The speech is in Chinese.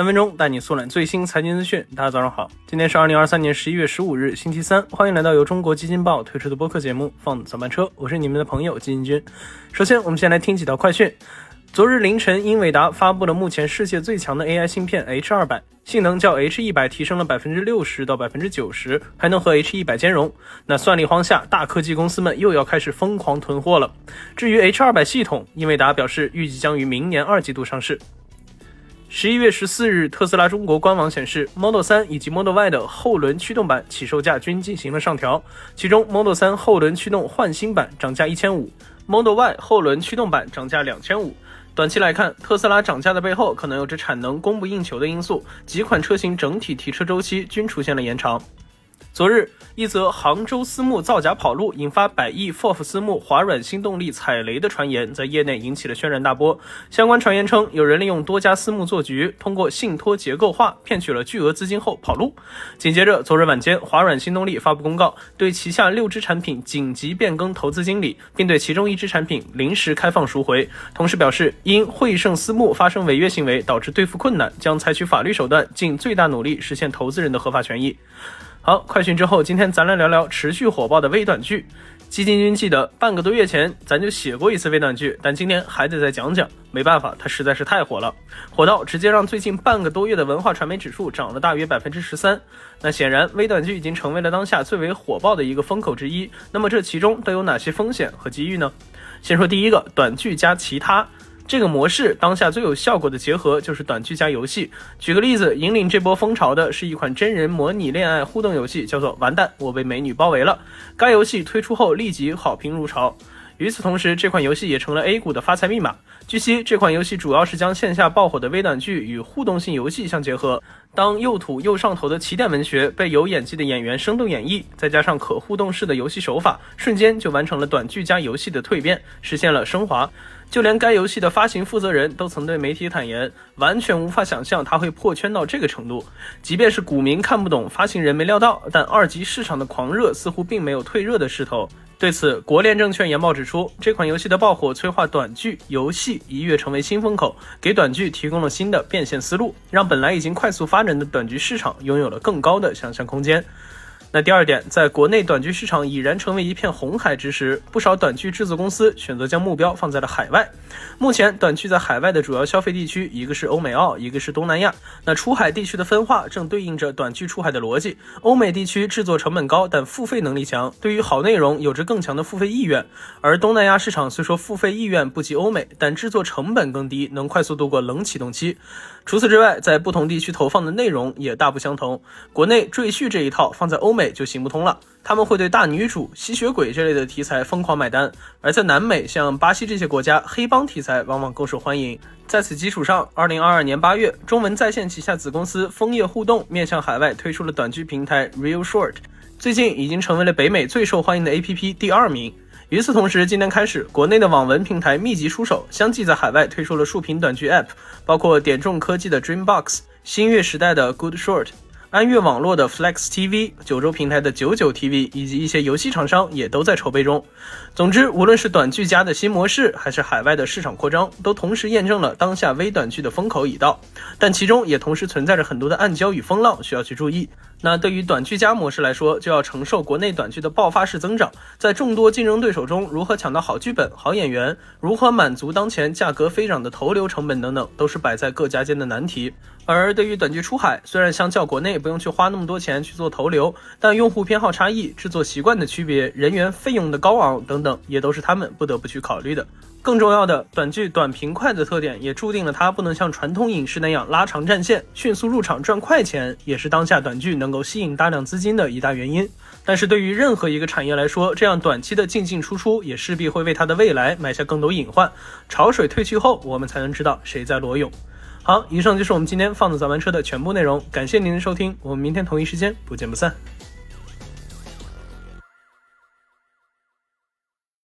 三分钟带你速览最新财经资讯。大家早上好，今天是二零二三年十一月十五日，星期三。欢迎来到由中国基金报推出的播客节目《放早班车》，我是你们的朋友基金君。首先，我们先来听几条快讯。昨日凌晨，英伟达发布了目前世界最强的 AI 芯片 H 二百，性能较 H 一百提升了百分之六十到百分之九十，还能和 H 一百兼容。那算力荒下，大科技公司们又要开始疯狂囤货了。至于 H 二百系统，英伟达表示预计将于明年二季度上市。十一月十四日，特斯拉中国官网显示，Model 3以及 Model Y 的后轮驱动版起售价均进行了上调。其中，Model 3后轮驱动换新版涨价一千五，Model Y 后轮驱动版涨价两千五。短期来看，特斯拉涨价的背后可能有着产能供不应求的因素，几款车型整体提车周期均出现了延长。昨日，一则杭州私募造假跑路，引发百亿 FOF 私募华软新动力踩雷的传言，在业内引起了轩然大波。相关传言称，有人利用多家私募做局，通过信托结构化骗取了巨额资金后跑路。紧接着，昨日晚间，华软新动力发布公告，对旗下六只产品紧急变更投资经理，并对其中一只产品临时开放赎回。同时表示，因汇盛私募发生违约行为导致兑付困难，将采取法律手段，尽最大努力实现投资人的合法权益。好，快讯之后，今天咱来聊聊持续火爆的微短剧。基金君记得，半个多月前咱就写过一次微短剧，但今天还得再讲讲。没办法，它实在是太火了，火到直接让最近半个多月的文化传媒指数涨了大约百分之十三。那显然，微短剧已经成为了当下最为火爆的一个风口之一。那么这其中都有哪些风险和机遇呢？先说第一个，短剧加其他。这个模式当下最有效果的结合就是短剧加游戏。举个例子，引领这波风潮的是一款真人模拟恋爱互动游戏，叫做《完蛋，我被美女包围了》。该游戏推出后立即好评如潮。与此同时，这款游戏也成了 A 股的发财密码。据悉，这款游戏主要是将线下爆火的微短剧与互动性游戏相结合。当又土又上头的起点文学被有演技的演员生动演绎，再加上可互动式的游戏手法，瞬间就完成了短剧加游戏的蜕变，实现了升华。就连该游戏的发行负责人都曾对媒体坦言，完全无法想象它会破圈到这个程度。即便是股民看不懂，发行人没料到，但二级市场的狂热似乎并没有退热的势头。对此，国联证券研报指出，这款游戏的爆火催化短剧游戏一跃成为新风口，给短剧提供了新的变现思路，让本来已经快速发展的短剧市场拥有了更高的想象空间。那第二点，在国内短剧市场已然成为一片红海之时，不少短剧制作公司选择将目标放在了海外。目前，短剧在海外的主要消费地区，一个是欧美澳，一个是东南亚。那出海地区的分化正对应着短剧出海的逻辑。欧美地区制作成本高，但付费能力强，对于好内容有着更强的付费意愿。而东南亚市场虽说付费意愿不及欧美，但制作成本更低，能快速度过冷启动期。除此之外，在不同地区投放的内容也大不相同。国内赘婿这一套放在欧美就行不通了，他们会对大女主、吸血鬼这类的题材疯狂买单；而在南美，像巴西这些国家，黑帮题材往往更受欢迎。在此基础上，二零二二年八月，中文在线旗下子公司枫叶互动面向海外推出了短剧平台 Real Short，最近已经成为了北美最受欢迎的 APP 第二名。与此同时，今年开始，国内的网文平台密集出手，相继在海外推出了竖屏短剧 App，包括点众科技的 Dreambox、新月时代的 Good Short。安悦网络的 Flex TV、九州平台的九九 TV 以及一些游戏厂商也都在筹备中。总之，无论是短剧加的新模式，还是海外的市场扩张，都同时验证了当下微短剧的风口已到。但其中也同时存在着很多的暗礁与风浪需要去注意。那对于短剧加模式来说，就要承受国内短剧的爆发式增长，在众多竞争对手中，如何抢到好剧本、好演员，如何满足当前价格飞涨的投流成本等等，都是摆在各家间的难题。而对于短剧出海，虽然相较国内不用去花那么多钱去做投流，但用户偏好差异、制作习惯的区别、人员费用的高昂等等，也都是他们不得不去考虑的。更重要的，短剧短平快的特点，也注定了它不能像传统影视那样拉长战线、迅速入场赚快钱，也是当下短剧能够吸引大量资金的一大原因。但是对于任何一个产业来说，这样短期的进进出出，也势必会为它的未来埋下更多隐患。潮水退去后，我们才能知道谁在裸泳。好，以上就是我们今天放的早班车的全部内容，感谢您的收听，我们明天同一时间不见不散。